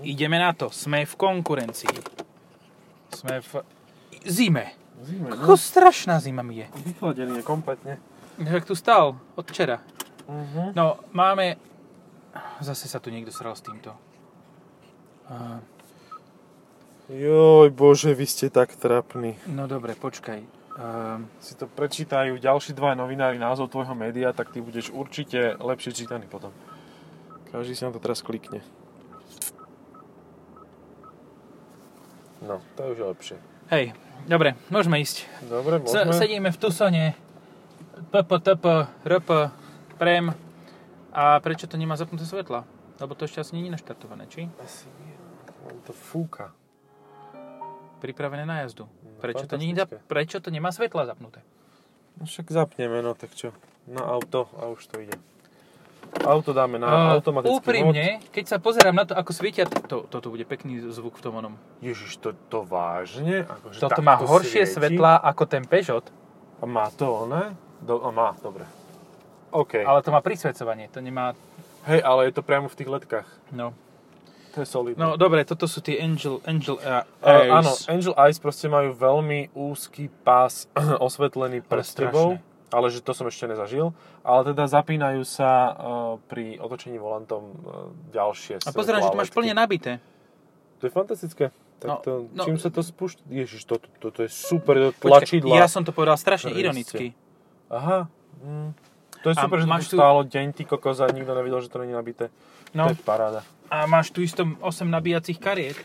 Ideme na to. Sme v konkurencii. Sme v zime. Zime, Ako strašná zima mi je. Vychladený je kompletne. Jak tu stal od včera. Uh-huh. No, máme... Zase sa tu niekto sral s týmto. Uh, Joj, bože, vy ste tak trapní. no dobre, počkaj. Uh, Si to prečítajú ďalší dva novinári názov tvojho média, tak ty budeš určite lepšie čítaný potom. Každý si na to teraz klikne. No, to je už lepšie. hej, dobre, môžeme ísť. Dobre, S- môžeme. sedíme v Tusone. PP, TP, RP, Prem. A prečo to nemá zapnuté svetla? Lebo to ešte asi nie je naštartované, či? Asi nie. On to fúka. Pripravené na jazdu. Prečo to, nie, prečo to nemá svetla zapnuté? No však zapneme, no tak čo. Na auto a už to ide. Auto dáme na Uh, automatický úprimne, keď sa pozerám na to, ako svietia, to, toto bude pekný zvuk v tom onom. mod. Ježiš, to, to vážne? Akože Toto má horšie svieti? svetlá ako ten Peugeot, A má to oné? Do, a má, dobre. OK. ale to má prisvedcovanie, to nemá... Hej, ale je to priamo v tých letkách. No, To je solidné. no dobre, toto sú tie Angel, Angel uh, Uh, Eyes. áno, Angel Eyes proste majú veľmi úzky pás osvetlený pred tebou, strašné. Ale že to som ešte nezažil. Ale teda zapínajú sa uh, pri otočení volantom uh, ďalšie A pozerám, že to máš plne nabité. To je fantastické. Tak No, to, no. čím sa to spúšťa? Ježiš, toto to, to je super, to tlačidla. ja som to povedal strašne ironicky. Aha. Mm. To je A super, že to máš tu tu- stálo deň, ty kokos a nikto nevidel, že to není nabité. No. To je paráda. A máš tu isto 8 nabíjacích kariet.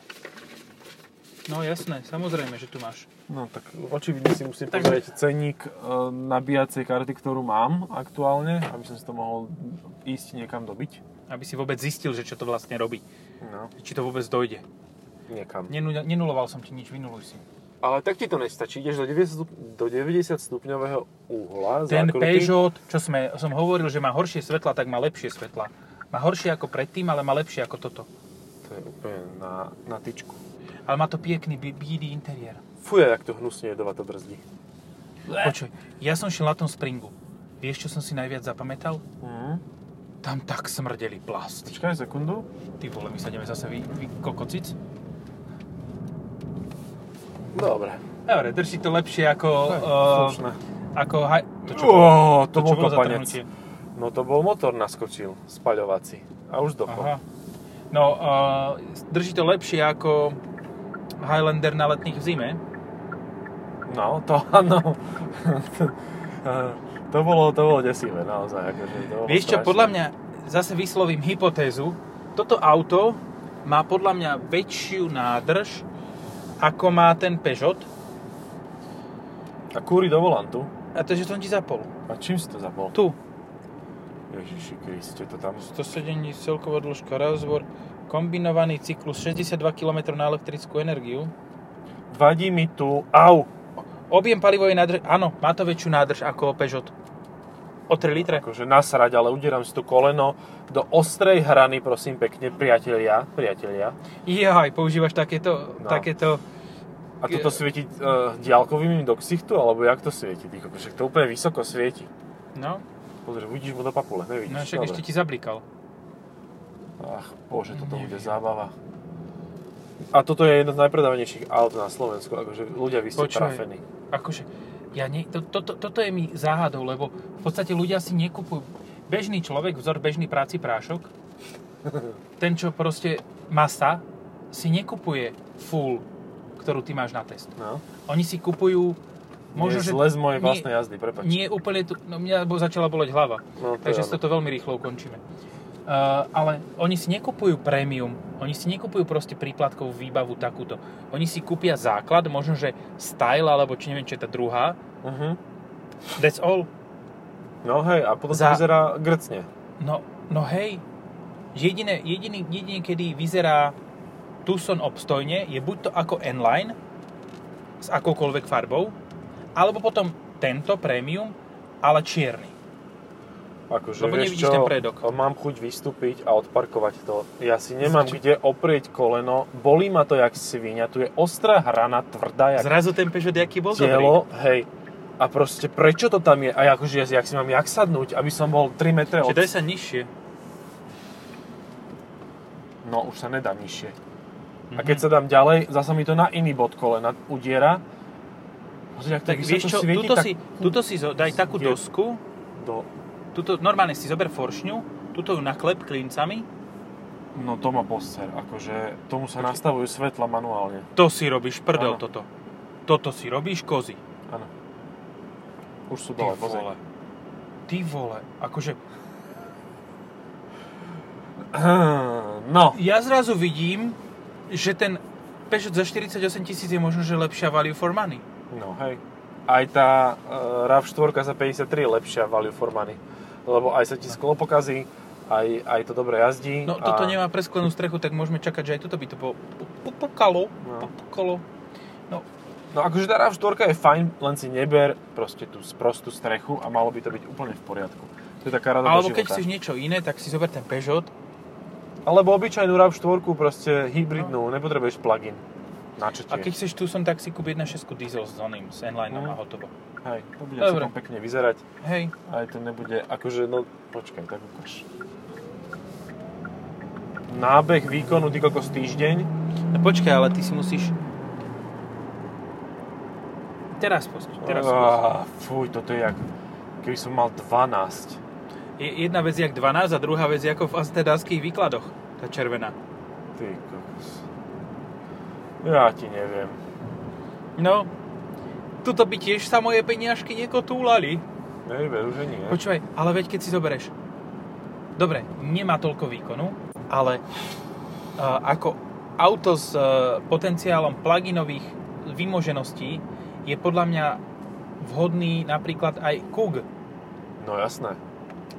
No jasné, samozrejme, že tu máš. No tak očividne si musím Takže- pozrieť cenník e, nabíjacej karty, ktorú mám aktuálne, aby som si to mohol ísť niekam dobiť. Aby si vôbec zistil, že čo to vlastne robí. No, Či to vôbec dojde. niekam. Nenu- nenuloval som ti nič, vynuluj si. Ale tak ti to nestačí, ideš do 90, stup- do 90 stupňového uhla. Ten zákruty. Peugeot, čo sme, som hovoril, že má horšie svetla, tak má lepšie svetla. Má horšie ako predtým, ale má lepšie ako toto. To je úplne na, na tyčku. Ale má to pekný bí- bílý interiér. Fuj, jak to hnusne jedovato brzdí. Počuj, ja som šiel na tom Springu. Vieš, čo som si najviac zapamätal? Mm. Tam tak smrdeli plasty. Počkaj sekundu. Ty vole, my sa ideme zase vy, vy kokocic. Dobre. Dobre, drží to lepšie ako... Hej, Uh, slušné. ako haj... To čo Ó, bolo? to bol čo bolo kopanec. No to bol motor naskočil, spaľovací. A už dopo. Aha. No, uh, drží to lepšie ako Highlander na letných v zime. No, to áno. to, bolo, to bolo desivé, naozaj. Akože, to bolo Vieš čo, strašné. podľa mňa, zase vyslovím hypotézu, toto auto má podľa mňa väčšiu nádrž, ako má ten Peugeot, A kúri do volantu. a to je, že som ti zapol. A čím si to zapol? Tu. Ježiši Kriste, to tam... 170 celková dĺžka rozvor, kombinovaný cyklus 62 km na elektrickú energiu. Vadí mi tu... Au! Objem palivovej nádrž, áno, má to väčšiu nádrž ako Peugeot. O 3 litre. Akože nasrať, ale udieram si to koleno do ostrej hrany, prosím pekne, priatelia. Priatelia. Jaj, používaš takéto, No. takéto... A toto svieti uh, diálkovými do ksichtu, alebo jak to svieti? Ty kokos, to úplne vysoko svieti. No, Pozri, vidíš mu do papule, nevidíš? no však ešte ti zablikal. Ach, bože, toto Neviem. bude zábava. A toto je jedno z najpredávanejších aut na Slovensku, akože ľudia, vy ste trafení. Akože, ja nie, to, to, to, toto je mi záhadou, lebo v podstate ľudia si nekupujú. Bežný človek, vzor bežný práci prášok, ten, čo proste masa, si nekupuje full, ktorú ty máš na test. No. Oni si kupujú Možno, je že zle z mojej vlastnej jazdy, prepač. nie úplne tu, no mňa začala boleť hlava, No, to takže si toto veľmi rýchlo ukončíme. Uh, ale oni si nekupujú premium, oni si nekupujú proste príplatkovú výbavu takúto. Oni si kúpia základ, možno že style, alebo či neviem, čo je tá druhá. Uh-huh. That's all. No hej, a potom Za- vyzerá grcne. No, no hej, jediné, jediný, jediný, kedy vyzerá Tucson obstojne, je buď to ako N-Line s akoukoľvek farbou, alebo potom tento premium, ale čierny. Akože, Lebo vieš nevidíš čo, ten predok. mám chuť vystúpiť a odparkovať to. Ja si nemám Čo? kde oprieť koleno, bolí ma to jak svinia, tu je ostrá hrana, tvrdá jak Zrazu ten Peugeot, aký bol dobrý. telo, hej. A proste prečo to tam je? A akože, ja- jak si mám jak sadnúť, aby som bol 3 metre Čiže od... daj sa nižšie. No, už sa nedá nižšie. A Mhm. keď sa dám ďalej, zasa mi to na iný bod kolena udiera. Pozri, ak Tak vysoko vieš čo, svieti, tuto tak si, tuto si daj takú dosku, do... tuto, normálne si zober foršňu, tuto ju naklep klincami, No to má poster, akože tomu sa nastavujú svetla manuálne. to si robíš prdel Áno. toto. Toto si robíš kozy. Áno. Už sú dole, pozri. vole. Ty vole, akože No, ja zrazu vidím, že ten Peugeot za 48 tisíc je možno, že lepšia value for money. no hej. Aj tá uh, RAV4 za 53 je lepšia value for money. Lebo aj sa ti sklo pokazí, aj, aj to dobre jazdí. No a... toto nemá presklenú strechu, tak môžeme čakať, že aj toto by to po, po, po, pokalo. No. Po, pokalo. No, No akože tá RAV4 je fajn, len si neber proste tú sprostú strechu a malo by to byť úplne v poriadku. To je taká rada alebo keď chceš niečo iné, tak si zober ten Peugeot. Alebo obyčajnú RAV4, proste hybridnú, nepotrebuješ plug-in. Na čo ti A keď chceš tu som, tak si kúp 1.6 diesel s oným, s N-lineom Mhm. a hotovo. Hej, to bude Dobre. celkom pekne vyzerať. Hej, Aj to nebude, akože, no počkaj, tak ukáž. Nábeh výkonu, ty kokos týždeň. no počkaj, ale ty si musíš... Teraz poď, teraz. Á, fuj, toto je jak, keby som mal 12. Je jedna vec jak 12 a druhá vec je ako v aztedáckých výkladoch. Tá červená. Ty kokos. Ja ti neviem. No, tuto by tiež sa moje peniažky nekotúlali. Nej, veru, že nie. Počúvaj, ale veď keď si zoberieš. Dobre, nemá toľko výkonu, ale uh, ako auto s uh, potenciálom pluginových vymožeností je podľa mňa vhodný napríklad aj Kug. No jasné.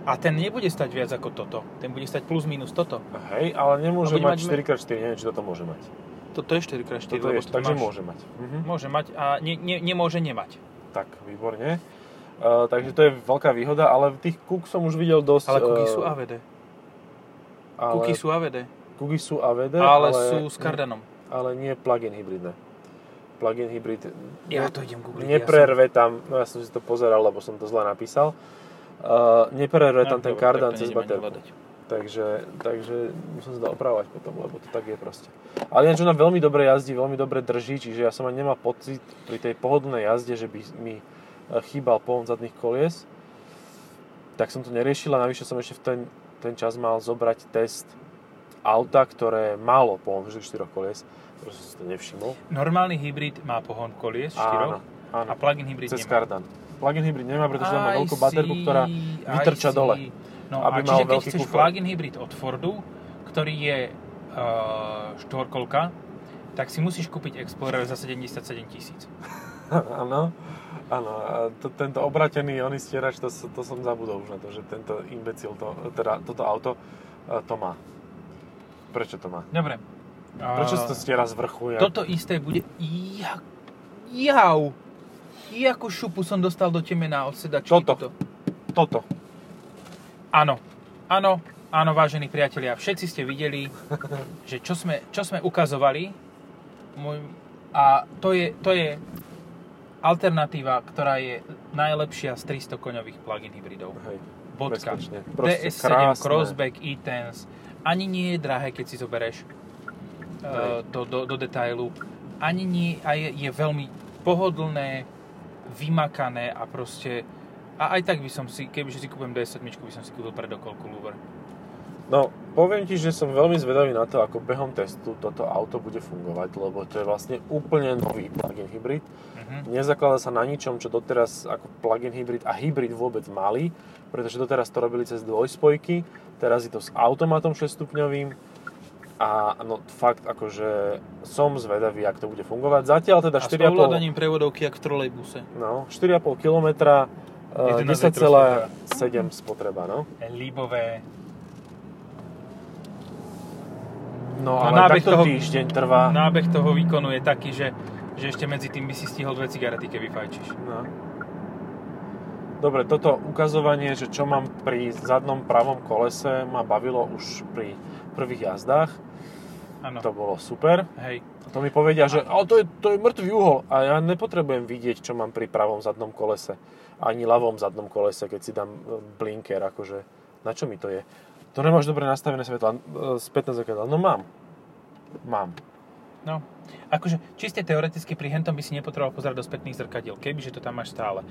A ten nebude stať viac ako toto. Ten bude stať plus minus toto. Hej, ale nemôže mať mať- 4x4, neviem, či toto môže mať. Toto je 4x4, Toto lebo je, to takže máš... môže mať. Mhm. Môže mať a ne, ne, nemôže nemať. Tak, výborne. Uh, takže to je veľká výhoda, ale tých kúk som už videl dosť. Ale kuky eh, sú AVD. ale, Kuky sú AVD. Kuky sú AVD, Ale, ale, sú s kardanom. ale nie plug-in hybridné. Plug-in hybrid Ja to idem googliť. neprerve tam, no ja som si to pozeral, lebo som to zle napísal, uh, neprerve tam ten kardan cez baterku. Takže, takže musím sa opravovať potom, lebo to tak je proste. Ale ináč ona veľmi dobre jazdí, veľmi dobre drží, čiže ja som ani nemal pocit pri tej pohodlnej jazde, že by mi eh, chýbal pohon zadných kolies. Tak som to neriešil a navyše som ešte v ten, ten čas mal zobrať test auta, ktoré malo pohon všetkých 4 kolies. Proste som si to nevšimol. Normálny hybrid má pohon kolies, Áno, 4 áno. a plug-in hybrid Cez nemá. kardan. Plug-in hybrid nemá, pretože tam má veľkú baterku, ktorá vytrča dole. No aby a čiže keď chceš kufor. plug-in hybrid od Fordu, ktorý je uh, štvorkolka, tak si musíš kúpiť Explorer za 77 tisíc. Áno, áno. Tento obratený oný stierač, to, to som zabudol už na to, že tento imbecil, to, teda toto auto e, to má. Prečo to má? Dobre. Prečo Uh, sa to stiera z vrchu? Ja... Toto isté bude... Ja... Jau! Jakú šupu som dostal do temena od sedačky. Toto. tuto. Toto. Áno. Áno. Áno, vážení priatelia, všetci ste videli, že čo sme, čo sme ukazovali a to je, to je alternatíva, ktorá je najlepšia z 300 koňových plug-in hybridov. Hej, Bodka. bezpečne. Proste DS7 krásne. Crossback e-Tense ani nie je drahé, keď si zoberieš uh, to do, do detailu. Ani nie, a je, je veľmi pohodlné, vymakané a proste a aj tak by som si, kebyže si kúpim DS7, by som si kúpil predokolku Luver. No, poviem ti, že som veľmi zvedavý na to, ako behom testu toto auto bude fungovať, lebo to je vlastne úplne nový plug-in hybrid. Mhm. Nezakladá sa na ničom, čo doteraz ako plug-in hybrid a hybrid vôbec mali, pretože doteraz to robili cez dvojspojky, teraz je to s automatom 6-stupňovým a no fakt akože som zvedavý, ak to bude fungovať. Zatiaľ teda A s 4,5 ovládaním prevodovky, jak v trolejbuse. no, 4,5 km, 11 10,7 spotreba, no. Líbové. No, No, ale nábeh takto toho- týždeň trvá. Nábeh toho výkonu je taký, že, že ešte medzi tým by si stihol dve cigarety, keby fajčíš. No. Dobre, toto ukazovanie, že čo mám pri zadnom pravom kolese, ma bavilo už pri prvých jazdách. Áno. To bolo super. Hej. To mi povedia, že ale to, je, to je mŕtvý uhol a ja nepotrebujem vidieť, čo mám pri pravom zadnom kolese. Ani ľavom zadnom kolese, keď si dám e, blinker, akože na čo mi to je. To nemáš dobre nastavené svetla, e, spätné zrkadlo. No mám. Mám. No, akože čiste teoreticky pri hentom by si nepotreboval pozerať do spätných zrkadiel, kebyže to tam máš stále.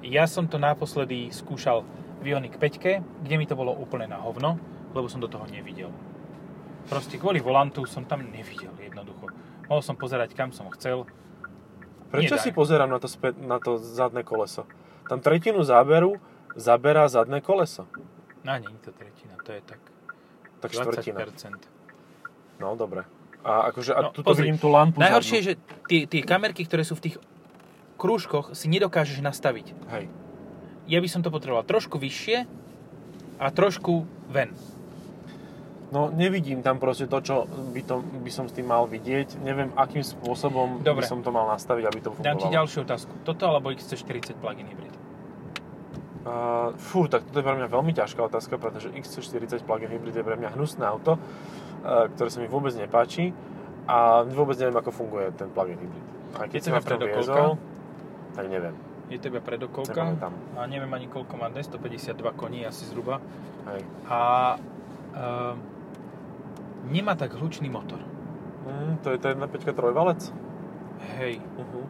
Ja som to naposledy skúšal v Ioniq 5, kde mi to bolo úplne na hovno, lebo som do toho nevidel. Proste kvôli volantu som tam nevidel jednoducho. Mohol som pozerať kam som chcel. Prečo Nedaj. si pozerám na to, spä- na to zadné koleso? Tam tretinu záberu zaberá zadné koleso. No nie je to tretina, to je tak Tak 20%. štvrtina. No, dobre. A akože, a No, tuto pozri, vidím tú lampu Najhoršie je, zadnú. že tie, tie kamerky, ktoré sú v tých krúžkoch, si nedokážeš nastaviť. Hej. Ja by som to potreboval trošku vyššie a trošku ven. No, nevidím tam proste to, čo by, to, by som s tým mal vidieť. Neviem, akým spôsobom Dobre. by som to mal nastaviť, aby to Dám ti fungovalo. ďalšiu otázku. Toto alebo XC40 plug-in hybrid? Uh, fú, tak toto je pre mňa veľmi ťažká otázka, pretože XC40 plug-in hybrid je pre mňa hnusné auto, uh, ktoré sa mi vôbec nepáči a vôbec neviem, ako funguje ten plug-in hybrid. A keď tebe v tom predokolka? viezol, tak neviem. Je tebe predokolka a neviem ani koľko má, 252 koní asi zhruba. Hej. A uh, nemá tak hlučný motor. Mm, to je ten 1.5 trojvalec? Hej. Uh-huh.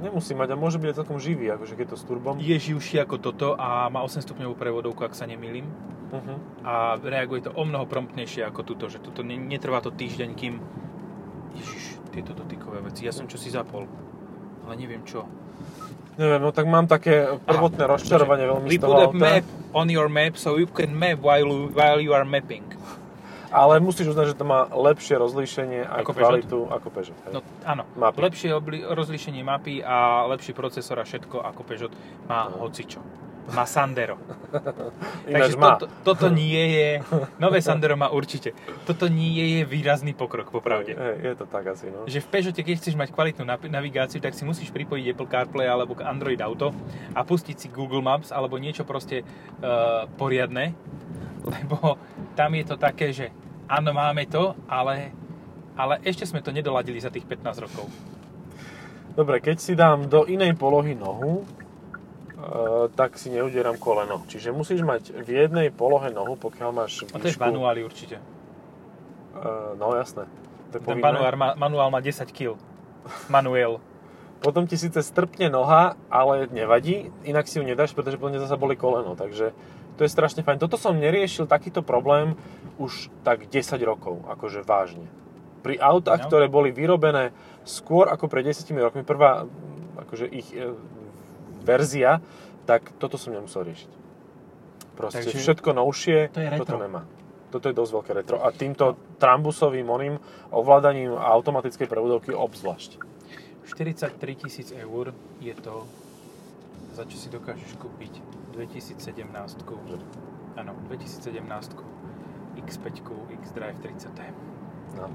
Nemusí mať a môže byť aj celkom živý, akože keď to s turbom. Je živší ako toto a má 8 stupňovú prevodovku, ak sa nemýlim. Uh-huh. A reaguje to o mnoho promptnejšie ako tuto, že tuto ne- netrvá to týždeň, kým... Ježiš, tieto dotykové veci. Ja som čo si zapol. Ale neviem čo. Neviem, no tak mám také prvotné Aha, rozčarovanie veľmi We z toho put a map on your map, so you can map while while you are mapping. Ale musíš uznať, že to má lepšie rozlíšenie aj Ako kvalitu ako Peugeot. hej. No áno, Mapy. lepšie obli- rozlíšenie mapy a lepší procesor a všetko ako Peugeot má No. hocičo. Má Sandero. Ináč Takže má. toto, toto nie je, nové Sandero má určite, toto nie je výrazný pokrok, popravde. Hej, je to tak asi, no. Že v Peugeote, keď chceš mať kvalitnú nav- navigáciu, tak si musíš pripojiť Apple CarPlay alebo Android Auto a pustiť si Google Maps alebo niečo proste uh, poriadne, lebo tam je to také, že áno, máme to, ale, ale ešte sme to nedoladili za tých 15 rokov. Dobre, keď si dám do inej polohy nohu, e, tak si neudieram koleno. Čiže musíš mať v jednej polohe nohu, pokiaľ máš výšku... A to je v manuáli určite. E, no jasné. To je Ten manuál má, manuál má 10 kg. Manuel. Potom ti síce strpne noha, ale nevadí, inak si ju nedáš, pretože potom zase boli koleno. Takže to je strašne fajn. Toto som neriešil, takýto problém, už tak 10 rokov, akože vážne. Pri autách, No. ktoré boli vyrobené skôr ako pred 10 rokmi, prvá akože ich e, verzia, tak toto som nemusel riešiť. Proste Takže- všetko novšie, To je retro. toto nemá. Toto je dosť veľké retro. A týmto trambusovým oným ovládaním automatickej prevodovky obzvlášť. 43 tisíc eur je to, za čo si dokážeš kúpiť 2017. Áno, 2017. X5, X-Drive 30T. No.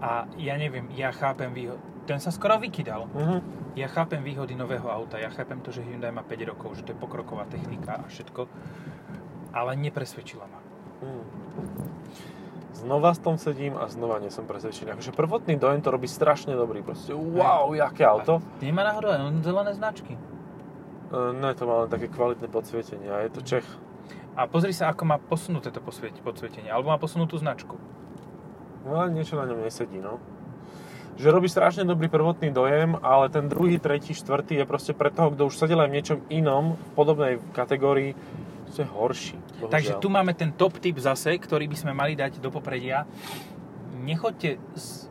A ja neviem, ja chápem výhody. Ten sa skoro vykydal. Mhm. Ja chápem výhody nového auta, ja chápem to, že Hyundai má 5 rokov, že to je pokroková technika a všetko, ale nepresvedčila ma. Mm. Znova s tom sedím a znova nie som presvedčený. Akože prvotný dojem to robí strašne dobrý. Proste, wow, jaké auto. A nemá náhodou len zelené značky. Ne, to má len také kvalitné podsvietenie a je to Čech. A pozri sa, ako má posunuté to podsvietenie, alebo má posunutú značku. No niečo na ňom nesedí, no. Že robí strašne dobrý prvotný dojem, ale ten druhý, tretí, štvrtý je proste pre toho, kto už sedel aj v niečom inom, v podobnej kategórii, je horší. Bohužiaľ. Takže tu máme ten top tip zase, ktorý by sme mali dať do popredia. Nechoďte z,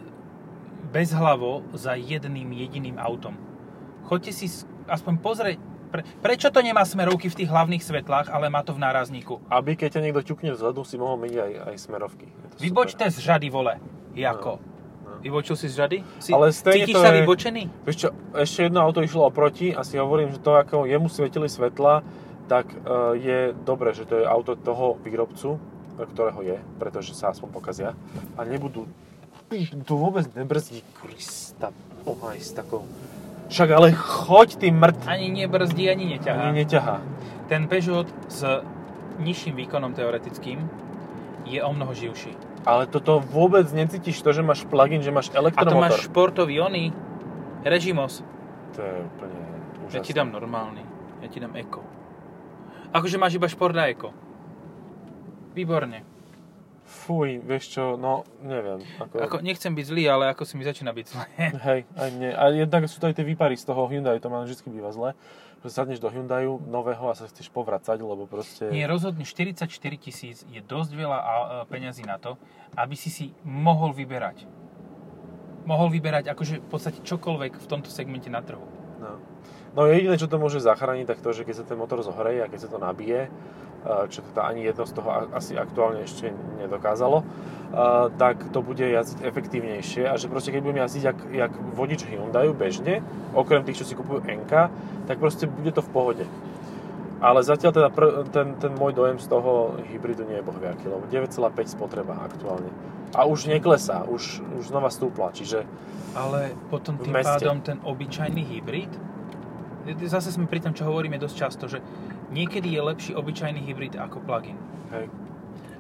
bezhlavo za jedným jediným autom. Choďte si aspoň pozrieť, pre, prečo to nemá smerovky v tých hlavných svetlách, ale má to v nárazníku. Aby keď ťa niekto ťukne vzadu, si mohol myť aj, aj smerovky. To Vybočte z žady, vole. Jako. No. Vybočil si z žady? Si, Ale cítiš to sa je- vybočený? Vieš čo, ešte jedno auto išlo oproti a si hovorím, že to ako jemu svietili svetla, tak uh, je dobre, že to je auto toho výrobcu, ktorého je, pretože sa aspoň pokazia. A nebudú... Tu vôbec nebrzdí, Krista, pohaj s takou... Však ale choď, ty mŕt! Ani nebrzdí, ani neťahá. Ani neťahá. Ten Peugeot s nižším výkonom teoretickým je o mnoho živší. Ale toto vôbec necítiš to, že máš plug-in, že máš A to elektromotor. máš športový oný, režimos. To je úplne úžasné. Ja ti dám normálny. Ja ti dám eko. Akože máš iba šport a eko. Výborne. Fuj, vieš čo, no, neviem. Ako... ako nechcem byť zlý, ale ako si mi začína byť zlé. Hej, aj mne. A jednak sú to aj tie výpary z toho Hyundai, to ma vždy býva zle. Že sadneš do Hyundai nového a sa chceš povracať, lebo proste... Nie, rozhodne 44 tisíc je dosť veľa peňazí na to, aby si si mohol vyberať. Mohol vyberať akože v podstate čokoľvek v tomto segmente na trhu. No. No jediné, čo to môže zachrániť, tak to, že keď sa ten motor zohreje a keď sa to nabije, čo teda ani jedno z toho asi aktuálne ešte nedokázalo, tak to bude jazdiť efektívnejšie a že proste keď budem jazdiť jak, jak vodič Hyundai bežne, okrem tých, čo si kupujú NK, tak proste bude to v pohode. Ale zatiaľ teda pr- ten, ten môj dojem z toho hybridu nie je bohviaký, lebo 9,5 spotreba aktuálne. A už neklesá, už, už znova stúpla, čiže Ale potom tým pádom ten obyčajný hybrid, zase sme pri tom, čo hovoríme dosť často, že niekedy je lepší obyčajný hybrid ako plug-in. Hej.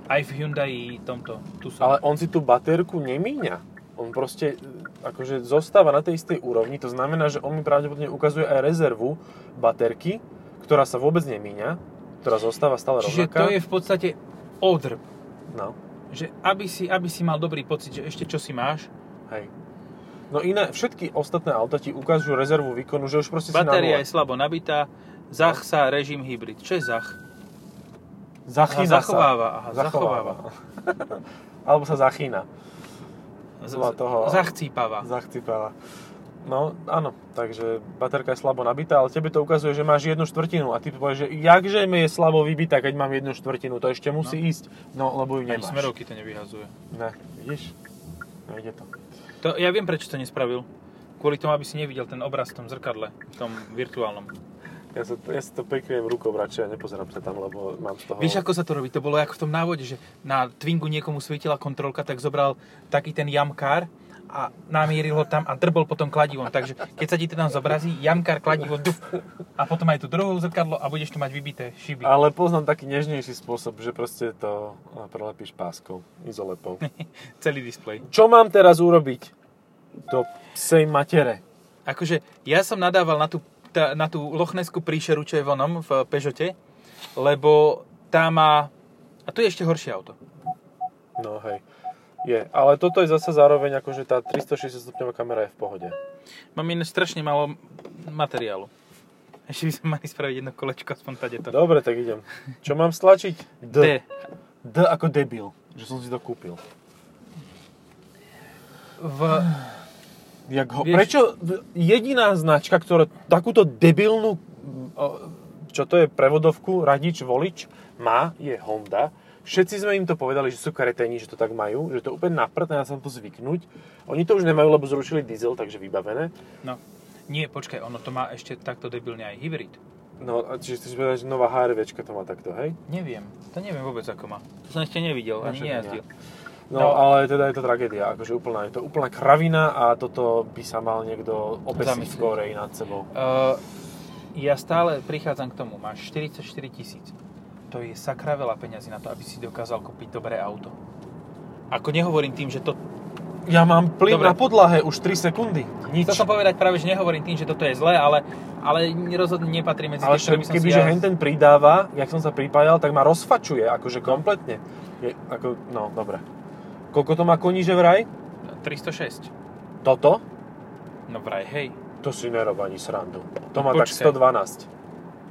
Aj v Hyundai tomto. Tu som. Ale on si tú baterku nemíňa. On proste akože zostáva na tej istej úrovni, to znamená, že on mi pravdepodobne ukazuje aj rezervu baterky, ktorá sa vôbec nemíňa, ktorá zostáva stále Čiže rovnaká. to je v podstate odrb. No. Že aby si, aby si mal dobrý pocit, že ešte čo si máš. Hej. No iné, všetky ostatné auta ti ukážu rezervu výkonu, že už proste Batéria si je slabo nabitá, Zach sa režim hybrid. Čo je Zach? Zachýna zachováva. sa. Aha, zachováva. Alebo sa zachýna. Z, toho, zachcípava. Zachcípava. No, áno, takže baterka je slabo nabitá, ale tebe to ukazuje, že máš jednu štvrtinu a ty povieš, že jakže mi je slabo vybitá, keď mám jednu štvrtinu, to ešte musí no. ísť, no lebo ju nemáš. Ani smerovky to nevyhazuje. Ne, vidíš? Nejde to. to. Ja viem, prečo to nespravil. Kvôli tomu, aby si nevidel ten obraz v tom zrkadle, v tom virtuálnom. Ja sa, ja sa to pekne rukou radšej a nepozerám sa tam, lebo mám z toho... Vieš, ako sa to robí? To bolo ako v tom návode, že na Twingu niekomu svietila kontrolka, tak zobral taký ten jamkár a namieril ho tam a drbol potom kladivom. Takže keď sa ti to tam zobrazí, jamkár, kladivo, duf, a potom aj tu druhú zrkadlo a budeš tu mať vybité šiby. Ale poznám taký nežnejší spôsob, že proste to prelepíš páskou, izolepou. Celý displej. Čo mám teraz urobiť? Do psej matere. Akože ja som nadával na tú tá, na tú lochneskú príšeru, čo je vonom v Peugeote, lebo tá má... A tu je ešte horšie auto. No hej. Je, ale toto je zase zároveň akože tá 360 stupňová kamera je v pohode. Mám iné strašne málo materiálu. Ešte by sme mali spraviť jedno kolečko, aspoň tady to. Dobre, tak idem. Čo mám stlačiť? D. D. D ako debil, že som si to kúpil. V Jak ho, Vieš, prečo jediná značka, ktorá takúto debilnú, čo to je prevodovku, radič, volič, má, je Honda. Všetci sme im to povedali, že sú kareténi, že to tak majú, že to úplne naprd, ja sa to zvyknúť. Oni to už nemajú, lebo zrušili diesel, takže vybavené. No, nie, počkaj, ono to má ešte takto debilne aj hybrid. No, čiže chceš povedať, že nová HRVčka to má takto, hej? Neviem, to neviem vôbec ako má. To som ešte nevidel, ani nejazdil. No, no, ale teda je to tragédia, akože úplná, je to úplná kravina a toto by sa mal niekto obesiť v Koreji nad sebou. Uh, ja stále prichádzam k tomu, máš 44 tisíc. To je sakra veľa peňazí na to, aby si dokázal kúpiť dobré auto. Ako nehovorím tým, že to... Ja mám plyn Dobre. na podlahe už 3 sekundy. Nič. To som povedať práve, že nehovorím tým, že toto je zlé, ale, ale rozhodne nepatrí medzi ale tých, keby, že ja... ten pridáva, jak som sa pripájal, tak ma rozfačuje, akože kompletne. Je, ako, no, dobre. Koľko to má koní, že vraj? 306. Toto? No vraj, hej. To si nerob ani srandu. To má Počkej. tak 112.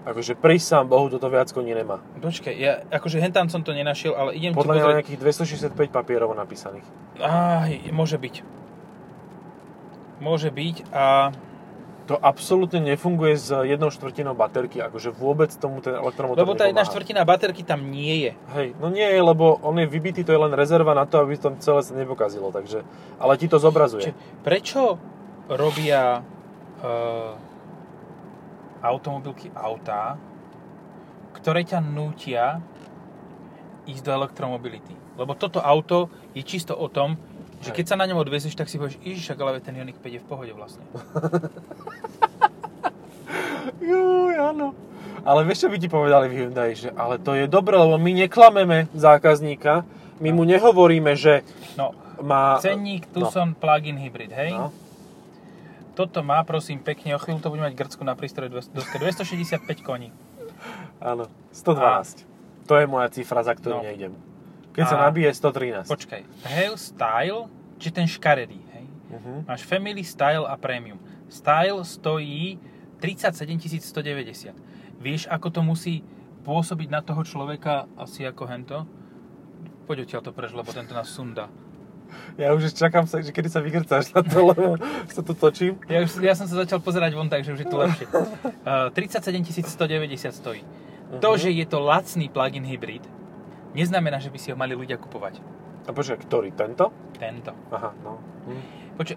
Akože pri sám Bohu toto viac koní nemá. Počkej, ja akože hentam som to nenašiel, ale idem Podľa tu pozrieť... nejakých 265 papierov napísaných. Á, môže byť. Môže byť a to absolútne nefunguje s jednou štvrtinou baterky, akože vôbec tomu ten elektromotor Lebo tá jedna štvrtina baterky tam nie je. Hej, no nie je, lebo on je vybitý, to je len rezerva na to, aby to celé sa nepokazilo, takže, ale ti to zobrazuje. Čiže prečo robia uh, automobilky autá, ktoré ťa nútia ísť do elektromobility? Lebo toto auto je čisto o tom, že keď sa na ňom odvezieš, tak si povieš, Ježiš, ale ten Ioniq 5 je v pohode vlastne. Juj, áno. Ale vieš, čo by ti povedali v Hyundai, že ale to je dobré, lebo my neklameme zákazníka, my no. mu nehovoríme, že no, má... Cenník Tucson no. plug-in hybrid, hej? No. Toto má, prosím, pekne, o chvíľu to bude mať Grcku na prístroje 265 koní. Áno, 112. A... To je moja cifra, za ktorú no. nejdem. Keď sa A- nabije 113. Počkaj, Pale Style, či ten škaredý, hej? Uh-huh. Máš Family, Style a Premium. Style stojí 37 190. Vieš, ako to musí pôsobiť na toho človeka asi ako hento? Poď odtiaľ to preč, lebo tento nás sunda. Ja už čakám sa, že kedy sa vygrcáš na to, lebo sa tu točím. Ja, už, ja som sa začal pozerať von, takže už je to lepšie. Uh, 37 190 stojí. To, že je to lacný plug-in hybrid, neznamená, že by si ho mali ľudia kupovať. A počkaj, ktorý? Tento? Tento. Aha, no. Hm. Počkaj,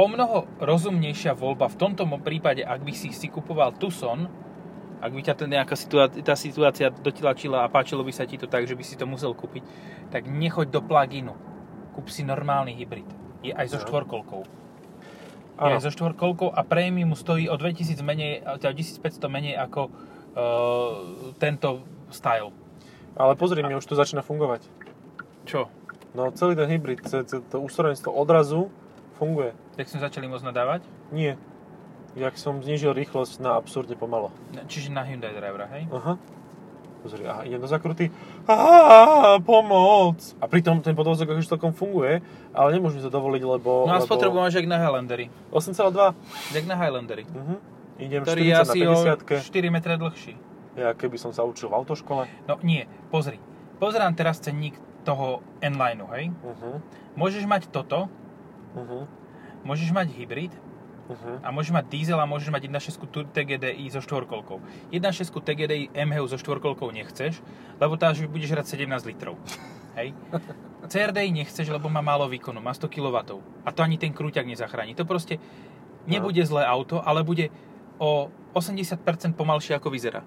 o mnoho rozumnejšia voľba v tomto prípade, ak by si si kupoval Tucson, ak by ťa to nejaká situácia, tá situácia dotilačila a páčilo by sa ti to tak, že by si to musel kúpiť, tak nechoď do plug-inu. Kúp si normálny hybrid. Je aj so štvorkolkou. Je aj so štvorkolkou a prémium stojí o 2000 menej, teda 1500 menej ako uh, tento style. Ale pozri, mne už to začína fungovať. Čo? No celý ten hybrid, to ústrojenstvo odrazu funguje. Tak sme začali môcť nadávať? Nie. Jak som znížil rýchlosť na absurdne pomalo. Čiže na Hyundai Drivera, hej? Aha. Pozri, aha, idem do zakruty. Pomoc! A pritom ten podvozok už celkom funguje, ale nemôžem sa dovoliť, lebo... No a spotrebu máš jak na Highlandery. 8,2. Jak na Highlandery. Mhm. Idem Ktorý je 40 asi na o 50 4 metre dlhší. Ja keby som sa učil v autoškole. No nie, pozri. Pozerám teraz cenník toho N-Lineu, hej? Uh-huh. Môžeš mať toto, Uh-huh. môžeš mať hybrid Uh-huh. a môžeš mať diesel a môžeš mať 1.6 tu- TGDI so štvorkolkou. 1.6 TGDI MHU so štvorkolkou nechceš, lebo tá už bude žrať 17 litrov. Hej? CRDI nechceš, lebo má málo výkonu, má 100 kW. A to ani ten krúťak nezachráni. To proste nebude zlé auto, ale bude o 80% pomalšie ako vyzerá.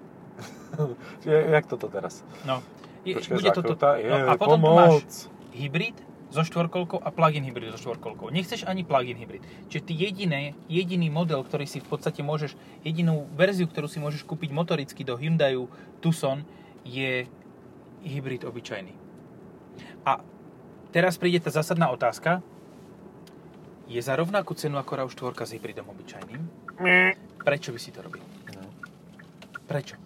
Jak toto teraz? No. Je, Počkaj, bude toto. No, a potom tu máš pomoc. hybrid so štvorkolkou a plug-in hybrid so štvorkolkou. Nechceš ani plug-in hybrid. Čiže ty jediné, jediný model, ktorý si v podstate môžeš, jedinú verziu, ktorú si môžeš kúpiť motoricky do Hyundaiu Tucson, je hybrid obyčajný. A teraz príde tá zásadná otázka. Je za rovnakú cenu ako RAV4 s hybridom obyčajným? Prečo by si to robil? No. Prečo?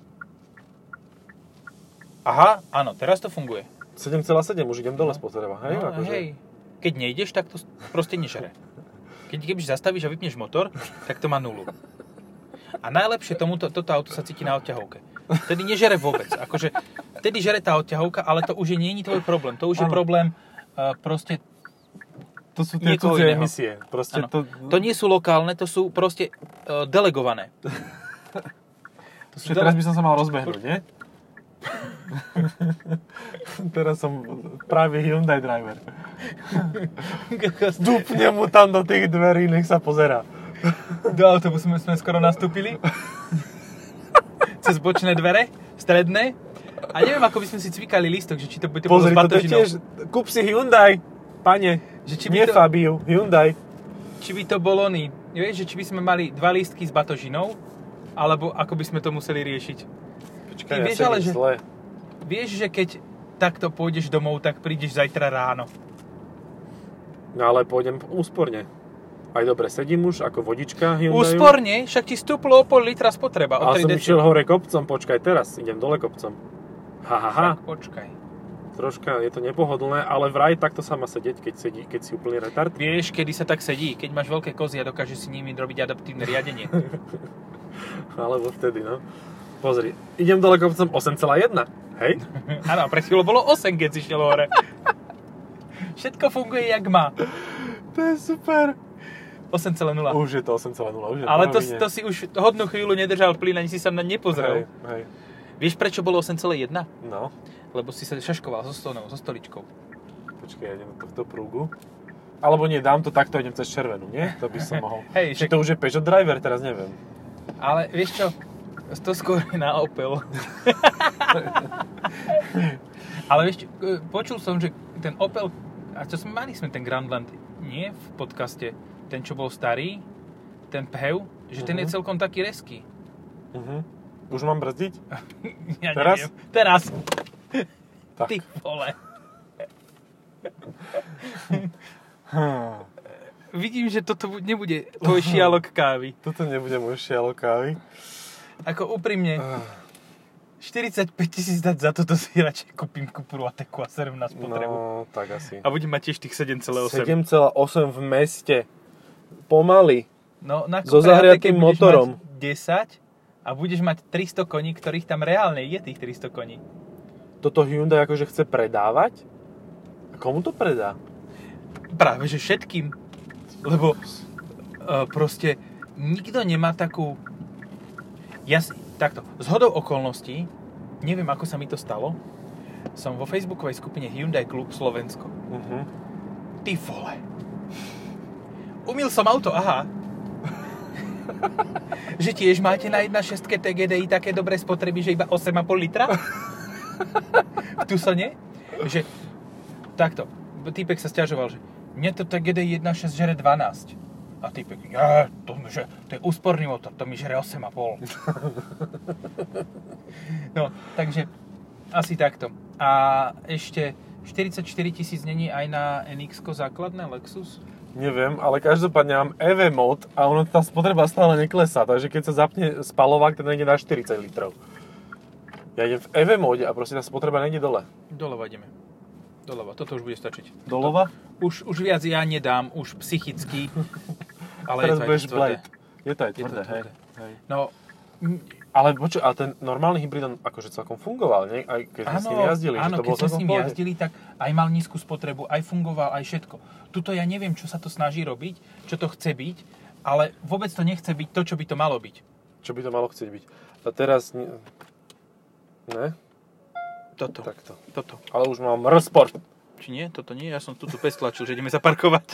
Aha, áno, teraz to funguje. 7,7, už idem dole No. spotreba, hej? no, akože. hej. Keď nejdeš, tak to proste nežere. Keď kebyže zastavíš a vypneš motor, tak to má nulu. A najlepšie tomuto, toto auto sa cíti na odťahovke. Vtedy nežere vôbec. Akože, vtedy žere tá odťahovka, ale to už je nie je tvoj problém. To už je Áno. problém uh, proste... To sú tie cudzie emisie. Proste to... To nie sú lokálne, to sú proste uh, delegované. To sú Čiže teraz by som sa mal rozbehnúť, nie? teraz som práve Hyundai driver. Dupne mu tam do tých dverí, nech sa pozera. Do autobusu sme, skoro nastúpili. Cez bočné dvere, stredné. A neviem, ako by sme si cvikali lístok, že či to bude Pozri, batožinou. tiež... Kúp si Hyundai, pane. Že či Nie to- Fabiu, Hyundai. Či by to bol oný, vieš, že či by sme mali dva lístky s batožinou, alebo ako by sme to museli riešiť. Počkaj, ja vieš ale, že- zle. Vieš, že keď takto pôjdeš domov, tak prídeš zajtra ráno. No ale pôjdem úsporne. Aj dobre, sedím už ako vodička Hyundai. Úsporne, však ti stúplo o pol litra spotreba. Ale 3 som išiel hore kopcom, počkaj teraz, idem dole kopcom. Ha, ha, ha. Tak počkaj. Troška je to nepohodlné, ale vraj takto sa má sedieť, keď, sedí, keď si úplný retard. Vieš, kedy sa tak sedí? Keď máš veľké kozy a dokážeš si nimi robiť adaptívne riadenie. Alebo vtedy, no. Pozri, idem dole kopcom 8,1, hej? Áno, pred chvíľou bolo 8, keď si šiel hore. Všetko funguje, jak má. To je super. 8,0. Už je to 8,0, už je Ale to, rovine. to si už hodnú chvíľu nedržal plyn, ani si sa na Hej, nepozrel. hej. Vieš, prečo bolo 8,1? No, Lebo si sa šaškoval so stonou, so stoličkou. počkaj, ja idem do tohto prúgu. Alebo nie, dám to takto, idem cez červenú, nie? To by som mohol. Hej, Či však- to už je Peugeot driver, teraz neviem. Ale vieš čo? To skôr na Opel. Ale vieš e, počul som, že ten Opel, a čo sme mali sme ten Grandland, nie v podcaste, ten čo bol starý, ten PHEV, že ten je Mhm. celkom taký reský. Uh-huh. Už mám brzdiť? Ja Teraz? neviem. Teraz. Tak. Ty vole. Hm. Vidím, že toto bu- nebude tvoj šialok kávy. Toto nebude môj šialo kávy. Ako úprimne, Ah. 45 tisíc dať za toto si radšej kúpim Cupru Ateku a serem na spotrebu. No, tak asi. A budem mať tiež tých 7,8. 7,8 v meste. Pomaly. No, na So zahriatým motorom. mať 10 a budeš mať 300 koní, ktorých tam reálne je tých 300 koní. Toto Hyundai akože chce predávať? A komu to predá? Práve, že všetkým. Lebo uh, proste nikto nemá takú... Ja si, takto, z hodou okolností, neviem ako sa mi to stalo, som vo facebookovej skupine Hyundai Klub Slovensko. Uh-huh. Ty vole. Umil som auto, aha. že tiež máte na 1.6 TGDI také dobré spotreby, že iba 8,5 litra? v Tucsone? Že takto, týpek sa stiažoval, že mne to TGDI 1.6 žere 12. A týpek, ja, to, že, to je úsporný motor, to mi žere 8,5. no, takže asi takto. A ešte 44 tisíc není aj na NX základné Lexus? Neviem, ale každopádne mám EV mod a ono tá spotreba stále neklesá, takže keď sa zapne spalovák, ten nejde na 40 litrov. Ja idem v EV mode a proste tá spotreba nejde dole. Doleva ideme. Doleva, toto už bude stačiť. Dolova? Už, už viac ja nedám, už psychicky. Ale Teraz je to budeš tvrdé. blade. Je to aj Je to tvrdé, hej. tvrdé. hej. No, Ale počuj, ale ten normálny hybrid on akože celkom fungoval, nie? Aj keď sme s ním jazdili, áno, že to keď sme s ním pohode. jazdili, tak aj mal nízku spotrebu, aj fungoval, aj všetko. Tuto ja neviem, čo sa to snaží robiť, čo to chce byť, ale vôbec to nechce byť to, čo by to malo byť. Čo by to malo chcieť byť. A teraz... Ne? Toto, Takto. toto. Ale už mám R-Sport. Či nie? Toto nie? Ja som tu tu pes tlačil, že ideme zaparkovať.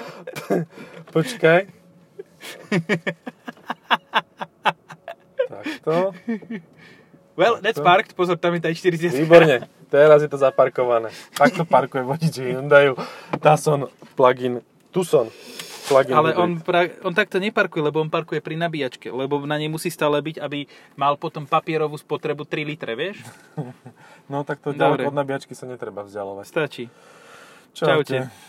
Počkaj. Takto. Well, that's to- parked. Pozor, tam je tá 40. Výborne. Teraz je to zaparkované. Takto parkuje vodič Hyundai Tucson plug-in. Tucson plug-in Ale hybrid. on, pra, on takto neparkuje, lebo on parkuje pri nabíjačke, lebo na nej musí stále byť, aby mal potom papierovú spotrebu 3 litre, vieš? No tak to ďaleko od nabíjačky sa netreba vzdialovať. Stačí. Čaute. Čaute.